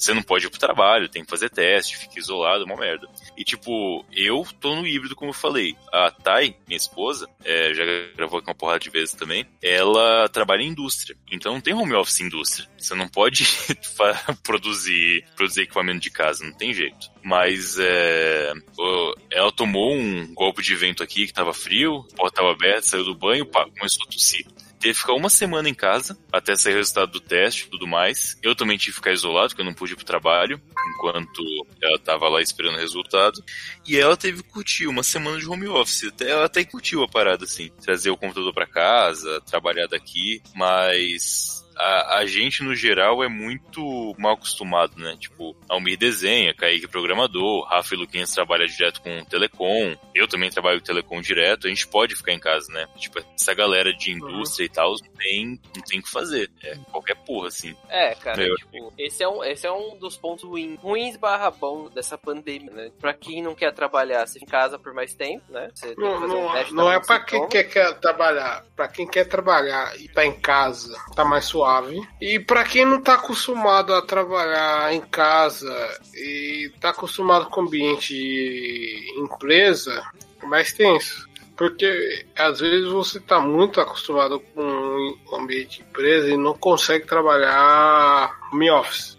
S4: você não pode ir pro trabalho, tem que fazer teste, fica isolado, uma merda. E tipo, eu tô no híbrido, como eu falei. A Thay, minha esposa, é, já gravou aqui uma porrada de vezes também, ela trabalha em indústria. Então não tem home office indústria. Você não pode produzir, produzir equipamento de casa, não tem jeito. Mas é, ela tomou um golpe de vento aqui que tava frio, a porta tava aberta, saiu do banho, pá, começou a tossir teve que ficar uma semana em casa até sair o resultado do teste e tudo mais. Eu também tive que ficar isolado, porque eu não pude ir pro trabalho, enquanto ela tava lá esperando o resultado. E ela teve que curtir uma semana de home office. Até, ela até curtiu a parada, assim. Trazer o computador para casa, trabalhar daqui, mas a, a, gente, no geral, é muito mal acostumado, né? Tipo, Almir desenha, Kaique é programador, Rafa e Luquinhas trabalham direto com telecom, eu também trabalho com telecom direto, a gente pode ficar em casa, né? Tipo, essa galera de indústria uhum. e tal não tem, não tem o que fazer. É qualquer porra, assim.
S2: É, cara, eu... tipo, esse é, um, esse é um dos pontos ruins, ruins barra bom dessa pandemia, né? Pra quem não quer trabalhar, você em casa por mais tempo, né? Você
S1: não, não, um não é pra quem quer, quer trabalhar, pra quem quer trabalhar e tá em casa, tá mais suave suave. E para quem não tá acostumado a trabalhar em casa e tá acostumado com ambiente de empresa, é mais tenso. Porque às vezes você tá muito acostumado com o ambiente de empresa e não consegue trabalhar home office.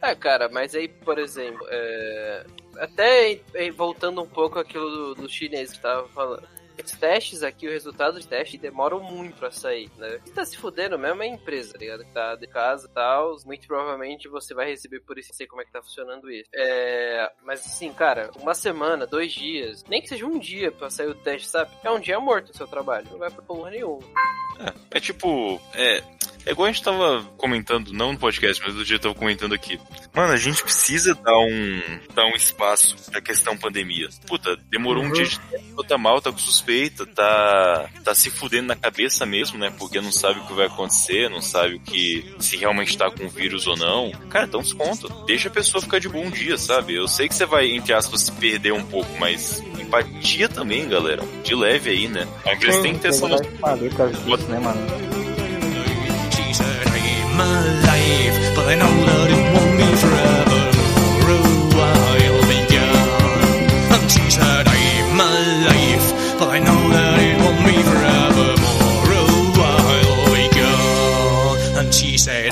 S2: É, cara, mas aí, por exemplo, é... até voltando um pouco aquilo do, do chinês que tava falando os testes aqui, o resultado de teste demoram muito pra sair, né? Quem tá se fudendo mesmo é a empresa, tá ligado? Que tá de casa e tal, muito provavelmente você vai receber por isso, não sei como é que tá funcionando isso. É, mas assim, cara, uma semana, dois dias, nem que seja um dia pra sair o teste, sabe? É um dia morto no seu trabalho, não vai pra porra nenhuma.
S4: É, é tipo, é, é igual a gente tava comentando, não no podcast, mas do dia eu tava comentando aqui. Mano, a gente precisa dar um, dar um espaço pra questão pandemia. Puta, demorou uhum. um dia de tempo, tá mal, tá com suspeita, tá, tá se fudendo na cabeça mesmo, né? Porque não sabe o que vai acontecer, não sabe o que, se realmente tá com vírus ou não. Cara, dá uns conta. Deixa a pessoa ficar de bom dia, sabe? Eu sei que você vai, entre aspas, se perder um pouco, mas empatia também, galera. De leve aí, né? A empresa tem que ter essa noção. Né, mano? My life, but I know that it won't be forever. For a while said, oh, I'm my life, but I know that it won't be forever. For a while. And she said,